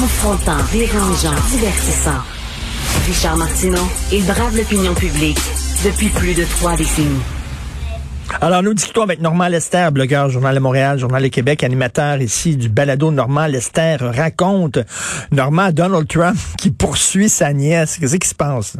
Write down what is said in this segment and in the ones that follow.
Confrontant, dérangeant, divertissant. Richard Martineau, il brave l'opinion publique depuis plus de trois décennies. Alors, nous discutons avec Normand Lester, blogueur, Journal de Montréal, Journal de Québec, animateur ici du balado Normand Lester raconte. Normand, Donald Trump qui poursuit sa nièce. Qu'est-ce qui se passe?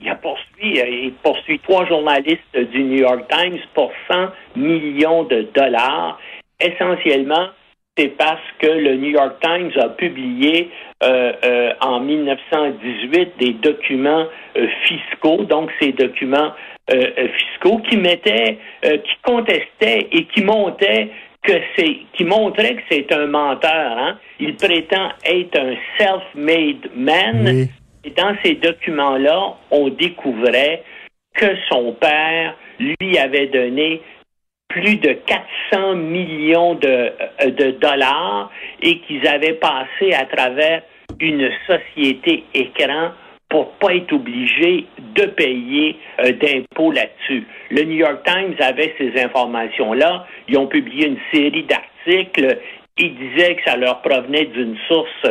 Il a poursuivi, euh, il poursuit trois journalistes du New York Times pour 100 millions de dollars. Essentiellement, c'est parce que le New York Times a publié euh, euh, en 1918 des documents fiscaux, donc ces documents fiscaux qui mettaient, qui contestaient et qui montaient que c'est, qui montrait que c'est un menteur. Hein? Il prétend être un self-made man. Et dans ces documents-là, on découvrait que son père lui avait donné plus de 400 millions de, euh, de dollars et qu'ils avaient passé à travers une société écran pour pas être obligés de payer euh, d'impôts là-dessus. Le New York Times avait ces informations-là. Ils ont publié une série d'articles. Ils disaient que ça leur provenait d'une source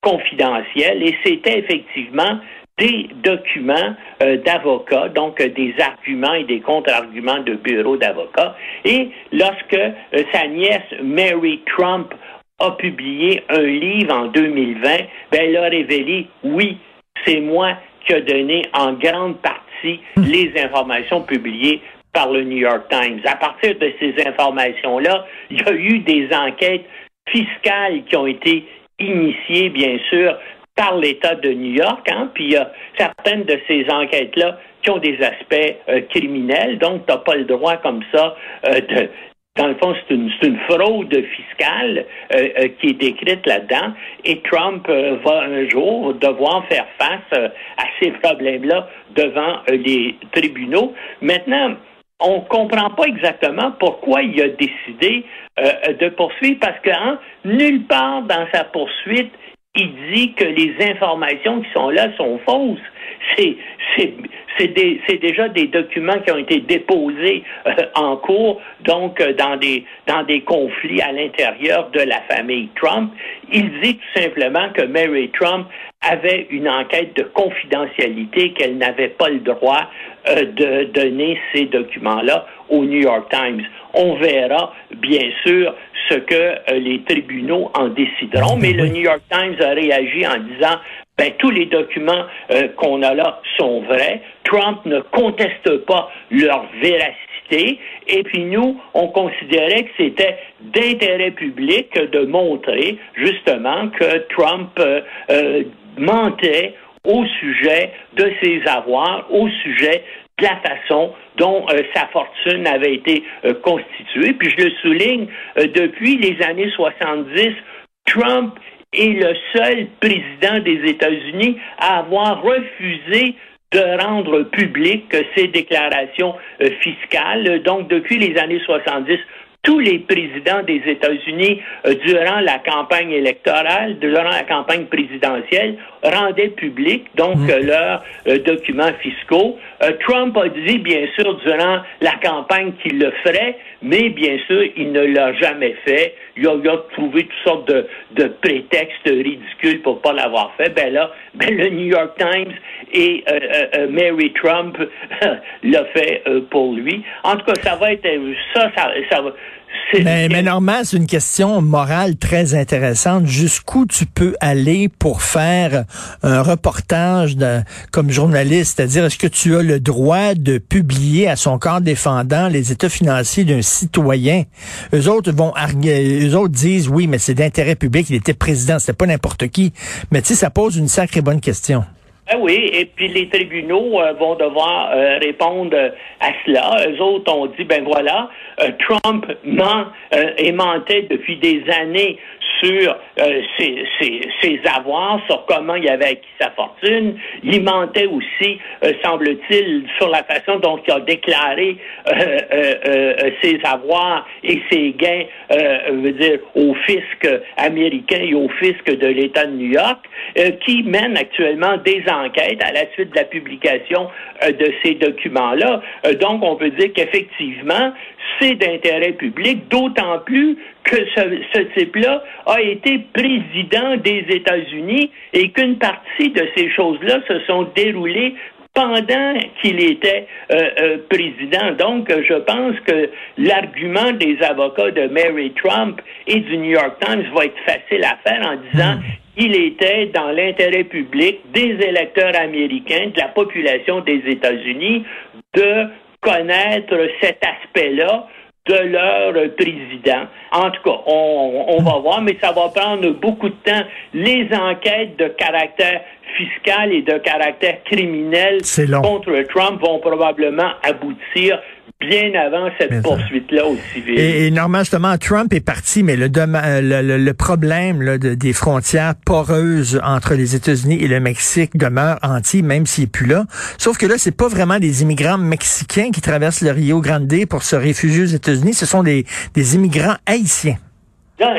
confidentielle et c'était effectivement des documents euh, d'avocats, donc euh, des arguments et des contre-arguments de bureaux d'avocats. Et lorsque euh, sa nièce Mary Trump a publié un livre en 2020, ben, elle a révélé, oui, c'est moi qui ai donné en grande partie hmm. les informations publiées par le New York Times. À partir de ces informations-là, il y a eu des enquêtes fiscales qui ont été initiées, bien sûr, par l'État de New York, hein, puis il y a certaines de ces enquêtes-là qui ont des aspects euh, criminels, donc tu n'as pas le droit comme ça euh, de, dans le fond, c'est une, fraude fiscale euh, qui est décrite là-dedans. Et Trump va un jour devoir faire face à ces problèmes-là devant les tribunaux. Maintenant, on comprend pas exactement pourquoi il a décidé de poursuivre parce que hein, nulle part dans sa poursuite il dit que les informations qui sont là sont fausses. C'est, c'est, déjà des documents qui ont été déposés euh, en cours, donc euh, dans, des, dans des conflits à l'intérieur de la famille Trump. Il dit tout simplement que Mary Trump avait une enquête de confidentialité, qu'elle n'avait pas le droit euh, de donner ces documents-là au New York Times. On verra, bien sûr, ce que euh, les tribunaux en décideront, mais le New York Times a réagi en disant ben, tous les documents euh, qu'on a là sont vrais. Trump ne conteste pas leur véracité. Et puis nous, on considérait que c'était d'intérêt public de montrer justement que Trump euh, mentait au sujet de ses avoirs, au sujet de la façon dont euh, sa fortune avait été euh, constituée. Puis je le souligne, euh, depuis les années 70, Trump est le seul président des États-Unis à avoir refusé de rendre public ses déclarations fiscales. Donc, depuis les années 70, tous les présidents des États-Unis, euh, durant la campagne électorale, durant la campagne présidentielle, rendaient public donc euh, leurs euh, documents fiscaux. Trump a dit, bien sûr, durant la campagne qu'il le ferait, mais bien sûr, il ne l'a jamais fait. Il a, trouvé toutes sortes de, de prétextes ridicules pour pas l'avoir fait. Ben là, ben le New York Times et Mary Trump l'a fait pour lui. En tout cas, ça va être ça, ça, ça va mais, mais normalement, c'est une question morale très intéressante. Jusqu'où tu peux aller pour faire un reportage de, comme journaliste? C'est-à-dire, est-ce que tu as le droit de publier à son corps défendant les états financiers d'un citoyen? Eux autres vont eux autres disent oui, mais c'est d'intérêt public. Il était président, c'était pas n'importe qui. Mais tu sais, ça pose une sacrée bonne question. Ah oui, et puis les tribunaux euh, vont devoir euh, répondre à cela. Eux autres ont dit, ben voilà, euh, Trump ment et mentait depuis des années sur ses, ses, ses, avoirs, sur comment il avait acquis sa fortune. Il mentait aussi, semble-t-il, sur la façon dont il a déclaré ses avoirs et ses gains, veut dire, au fisc américain et au fisc de l'État de New York, qui mène actuellement des enquête à la suite de la publication euh, de ces documents-là. Euh, donc, on peut dire qu'effectivement, c'est d'intérêt public, d'autant plus que ce, type-là a été président des États-Unis et qu'une partie de ces choses-là se sont déroulées pendant qu'il était euh, euh, président. Donc, je pense que l'argument des avocats de Mary Trump et du New York Times va être facile à faire en disant hmm. qu'il était dans l'intérêt public des électeurs américains, de la population des États-Unis, de connaître cet aspect-là de leur président. En tout cas, on, va voir, mais ça va prendre beaucoup de temps. Les enquêtes de caractère fiscal et de caractère criminel contre Trump vont probablement aboutir bien avant cette poursuite-là au civil. Et, et, normalement, justement, Trump est parti, mais le, le, le problème là, de, des frontières poreuses entre les États-Unis et le Mexique demeure entier, même s'il n'est plus là. Sauf que là, c'est pas vraiment des immigrants mexicains qui traversent le Rio Grande pour se réfugier aux États-Unis, ce sont des, des immigrants haïtiens. Là,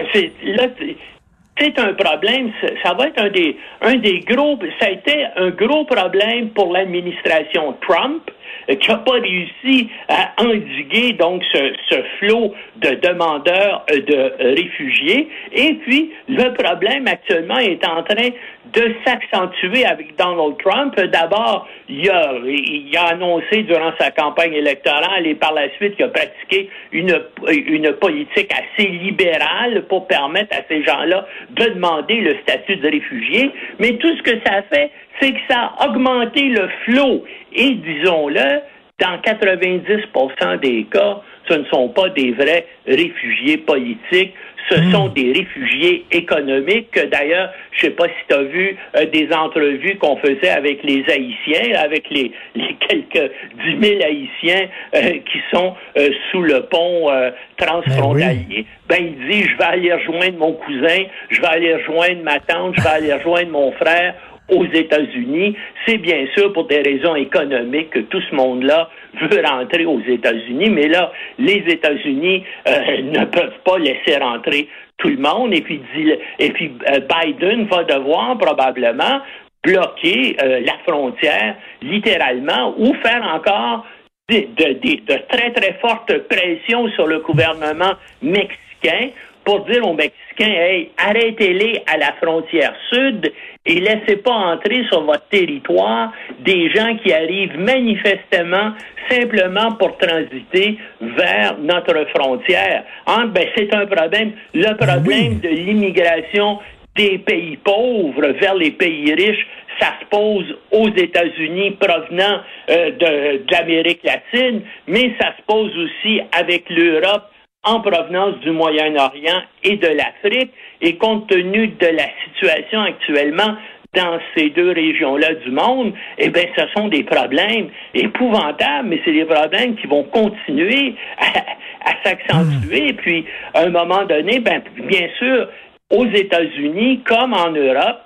c'est un problème, ça va être un des, un des gros, ça a été un gros problème pour l'administration Trump euh, qui n'a pas réussi à endiguer donc ce, flot de demandeurs euh, de réfugiés. Et puis, le problème actuellement est en train de s'accentuer avec Donald Trump. D'abord, il a, il a annoncé durant sa campagne électorale et par la suite, il a pratiqué une, une politique assez libérale pour permettre à ces gens-là de demander le statut de réfugié. Mais tout ce que ça a fait, c'est que ça a augmenté le flot. Et disons-le, dans 90% des cas, ce ne sont pas des vrais réfugiés politiques, ce hmm. sont des réfugiés économiques. D'ailleurs, je ne sais pas si tu as vu euh, des entrevues qu'on faisait avec les Haïtiens, avec les, quelques 10 000 Haïtiens euh, qui sont euh, sous le pont transfrontalier. Ben, ben, il dit, je vais aller rejoindre mon cousin, je vais aller rejoindre ma tante, je vais aller rejoindre mon frère aux États-Unis. C'est bien sûr pour des raisons économiques que tout ce monde-là veut rentrer aux États-Unis, mais là, les États-Unis euh, ne peuvent pas laisser rentrer tout le monde. Et puis, euh, Biden va devoir probablement bloquer euh, la frontière littéralement ou faire encore de, très, très fortes pressions sur le gouvernement mexicain pour dire aux Mexicains, hey, arrêtez-les à la frontière sud et laissez pas entrer sur votre territoire des gens qui arrivent manifestement simplement pour transiter vers notre frontière. Hein? Ben, c'est un problème. Le problème de l'immigration des pays pauvres vers les pays riches, ça se pose aux États-Unis provenant euh, de l'Amérique latine, mais ça se pose aussi avec l'Europe en provenance du Moyen-Orient et de l'Afrique. Et compte tenu de la situation actuellement dans ces deux régions-là du monde, eh bien, ce sont des problèmes épouvantables, mais c'est des problèmes qui vont continuer à, s'accentuer. Hmm. Puis, à un moment donné, ben, bien sûr, aux États-Unis comme en Europe,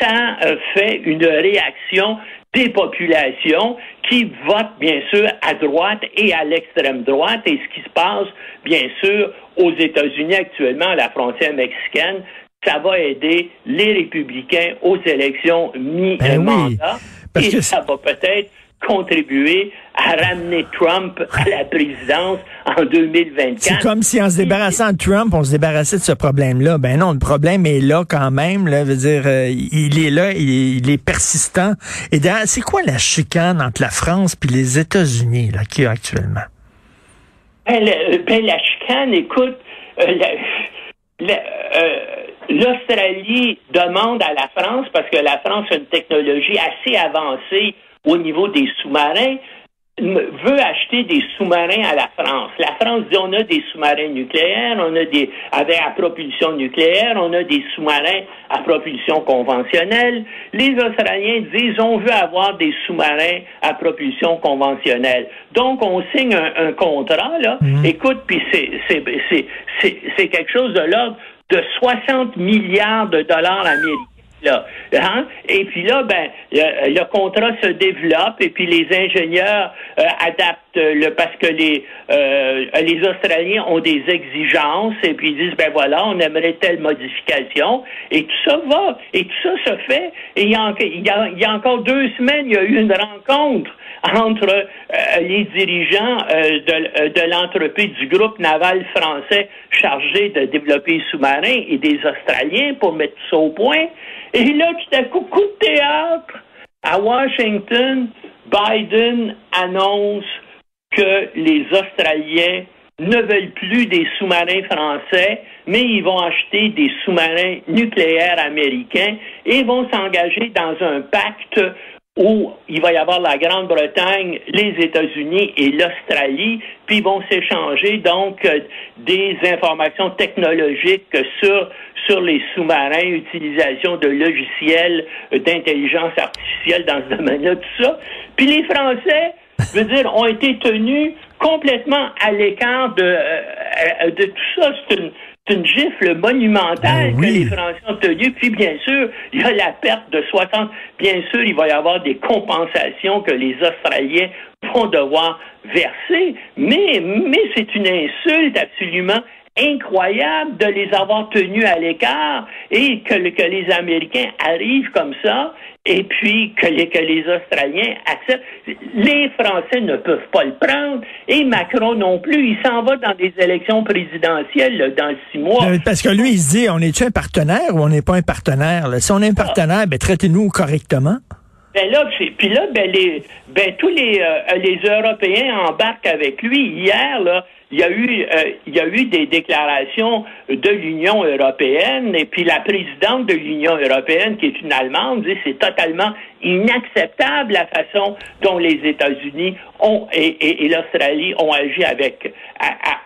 ça euh, fait une réaction des populations qui votent bien sûr à droite et à l'extrême droite. Et ce qui se passe bien sûr aux États-Unis actuellement à la frontière mexicaine, ça va aider les républicains aux élections mi-mandat. Ben et ça va peut-être contribuer à ramener Trump à la présidence en 2024. C'est comme si en se débarrassant de Trump, on se débarrassait de ce problème-là. Ben non, le problème est là quand même. Là, veut dire, euh, il est là, il, est persistant. Et c'est quoi la chicane entre la France et les États-Unis là qu'il y a actuellement? Ben, ben la chicane, écoute, euh, euh, l'Australie demande à la France, parce que la France a une technologie assez avancée au niveau des sous-marins, veut acheter des sous-marins à la France. La France dit on a des sous-marins nucléaires, on a des avec à propulsion nucléaire, on a des sous-marins à propulsion conventionnelle. Les Australiens disent on veut avoir des sous-marins à propulsion conventionnelle. Donc on signe un, contrat là. Mhm. Écoute, puis c'est c'est c'est c'est quelque chose de l'ordre de 60 milliards de dollars américains Hein? Et puis là, ben, le, contrat se développe et puis les ingénieurs euh, adaptent le parce que les euh, les Australiens ont des exigences et puis ils disent ben voilà, on aimerait telle modification et tout ça va et tout ça se fait. Et il y a, encore deux semaines, il y a eu une rencontre entre euh, les dirigeants de, de l'entreprise du groupe naval français chargé de développer les sous-marins et des Australiens pour mettre ça au point. Et là, tout à coup, coup de théâtre, à Washington, Biden annonce que les Australiens ne veulent plus des sous-marins français, mais ils vont acheter des sous-marins nucléaires américains et vont s'engager dans un pacte où il va y avoir la Grande-Bretagne, les États-Unis et l'Australie, puis ils vont s'échanger donc euh, des informations technologiques sur sur les sous-marins, utilisation de logiciels euh, d'intelligence artificielle dans ce domaine-là, tout ça. Puis les Français, je veux dire, ont été tenus complètement à l'écart de, euh, de tout ça. C'est une, c'est une gifle monumentale ben que les Français ont tenue. Puis, bien sûr, il y a la perte de 60. Bien sûr, il va y avoir des compensations que les Australiens vont devoir verser. Mais, mais c'est une insulte absolument incroyable de les avoir tenus à l'écart et que, que les Américains arrivent comme ça et puis que les, que les Australiens acceptent. Les Français ne peuvent pas le prendre et Macron non plus. Il s'en va dans des élections présidentielles dans six mois. Euh, parce que lui, il se dit, on est-tu un partenaire ou on n'est pas un partenaire? Si on est un partenaire, ben, traitez-nous correctement. Ben là, puis là, ben, les, ben, tous les, euh, les Européens embarquent avec lui. Hier, là, il y a eu euh, il y a eu des déclarations de l'Union européenne et puis la présidente de l'Union européenne qui est une allemande dit c'est totalement inacceptable la façon dont les États-Unis ont et, l'Australie ont agi avec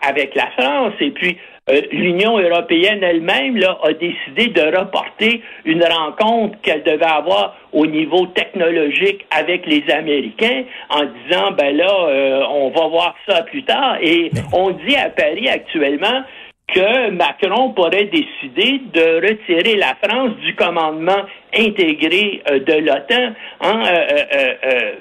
avec la France. Et puis euh, l'Union européenne elle-même a décidé de reporter une rencontre qu'elle devait avoir au niveau technologique avec les Américains en disant ben là euh, on va voir ça plus tard. Et on dit à Paris actuellement que Macron pourrait décider de retirer la France du commandement intégré euh, de l'OTAN. Hein,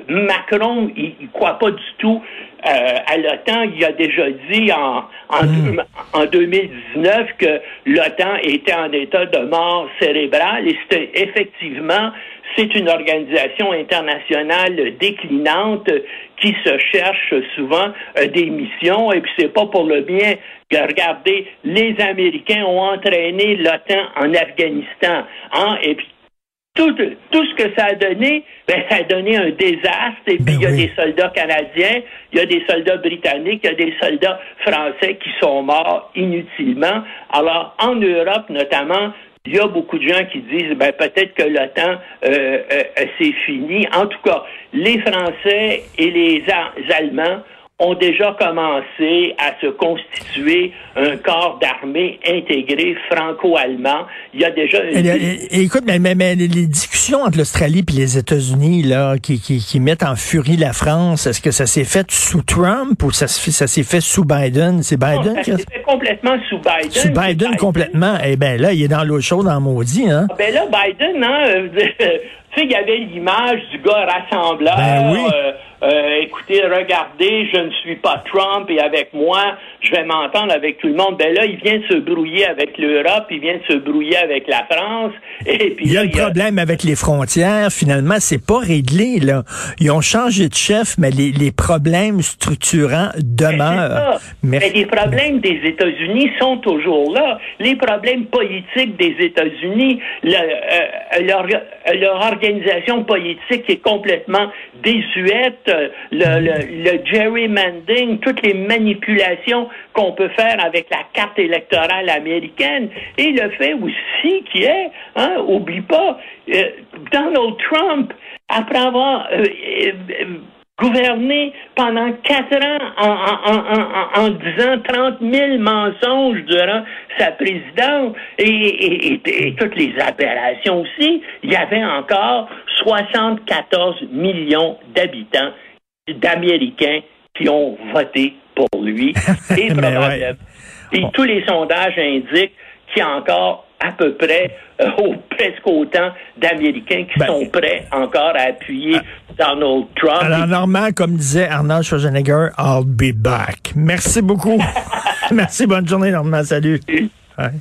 Macron, il, il croit pas du tout euh, à l'OTAN, il a déjà dit en, en, 2019 hmm. que l'OTAN était en état de mort cérébrale et c'était effectivement c'est une organisation internationale déclinante qui se cherche souvent euh, des missions et puis c'est pas pour le bien regardez les Américains ont entraîné l'OTAN en Afghanistan hein, et puis tout, tout ce que ça a donné, ben, ça a donné un désastre. Et puis, ben il y a des soldats canadiens, il y a des soldats britanniques, il y a des soldats français qui sont morts inutilement. Alors, en Europe, notamment, il y a beaucoup de gens qui disent ben peut-être que l'OTAN euh, euh, c'est fini. En tout cas, les Français et les Allemands ont déjà commencé à se constituer un corps d'armée intégré franco-allemand. Il y a déjà écoute, mais, mais, les discussions entre l'Australie et les États-Unis là, qui, qui, qui, mettent en furie la France, est-ce que ça s'est fait sous Trump ou ça, ça s'est fait sous Biden? C'est Biden non, ça s'est fait complètement sous Biden. Sous Biden, complètement. Eh bien là, il est dans l'eau chaude en maudit. Hein? Ah, ben là, Biden, hein, tu sais, il y avait l'image du gars rassembleur. Ben oui. Euh, euh, écoutez, regardez, je ne suis pas Trump et avec moi, je vais m'entendre avec tout le monde. Ben là, il vient de se brouiller avec l'Europe, il vient de se brouiller avec la France. Et puis il y a le problème avec les frontières. Finalement, c'est pas réglé là. Ils ont changé de chef, mais les, les problèmes structurants demeurent. Mais, mais les problèmes des États-Unis sont toujours là. Les problèmes politiques des États-Unis, euh, leur, leur organisation politique est complètement désuète le, le, gerrymandering, toutes les manipulations qu'on peut faire avec la carte électorale américaine, et le fait aussi qui est, hein, oublie pas, euh, Donald Trump, après avoir euh, euh, gouverné pendant quatre ans en, en, disant 30 000 mensonges durant sa présidence et, et, toutes les aberrations aussi, il y avait encore 74 millions d'habitants, d'Américains qui ont voté pour lui. et, tous les sondages indiquent qu'il y a encore à peu près euh, presque autant d'Américains qui Ben, sont prêts encore à appuyer Donald Trump. Alors, Normand, comme disait Arnold Schwarzenegger, I'll be back. Merci beaucoup. Merci, bonne journée, Normand. Salut. Ouais.